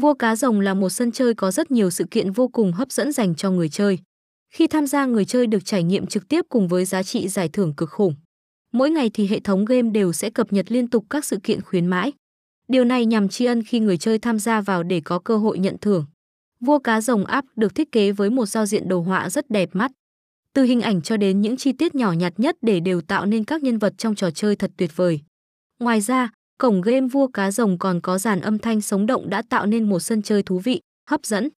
Vua cá rồng là một sân chơi có rất nhiều sự kiện vô cùng hấp dẫn dành cho người chơi. Khi tham gia người chơi được trải nghiệm trực tiếp cùng với giá trị giải thưởng cực khủng. Mỗi ngày thì hệ thống game đều sẽ cập nhật liên tục các sự kiện khuyến mãi. Điều này nhằm tri ân khi người chơi tham gia vào để có cơ hội nhận thưởng. Vua cá rồng app được thiết kế với một giao diện đồ họa rất đẹp mắt. Từ hình ảnh cho đến những chi tiết nhỏ nhặt nhất để đều tạo nên các nhân vật trong trò chơi thật tuyệt vời. Ngoài ra, cổng game vua cá rồng còn có dàn âm thanh sống động đã tạo nên một sân chơi thú vị, hấp dẫn.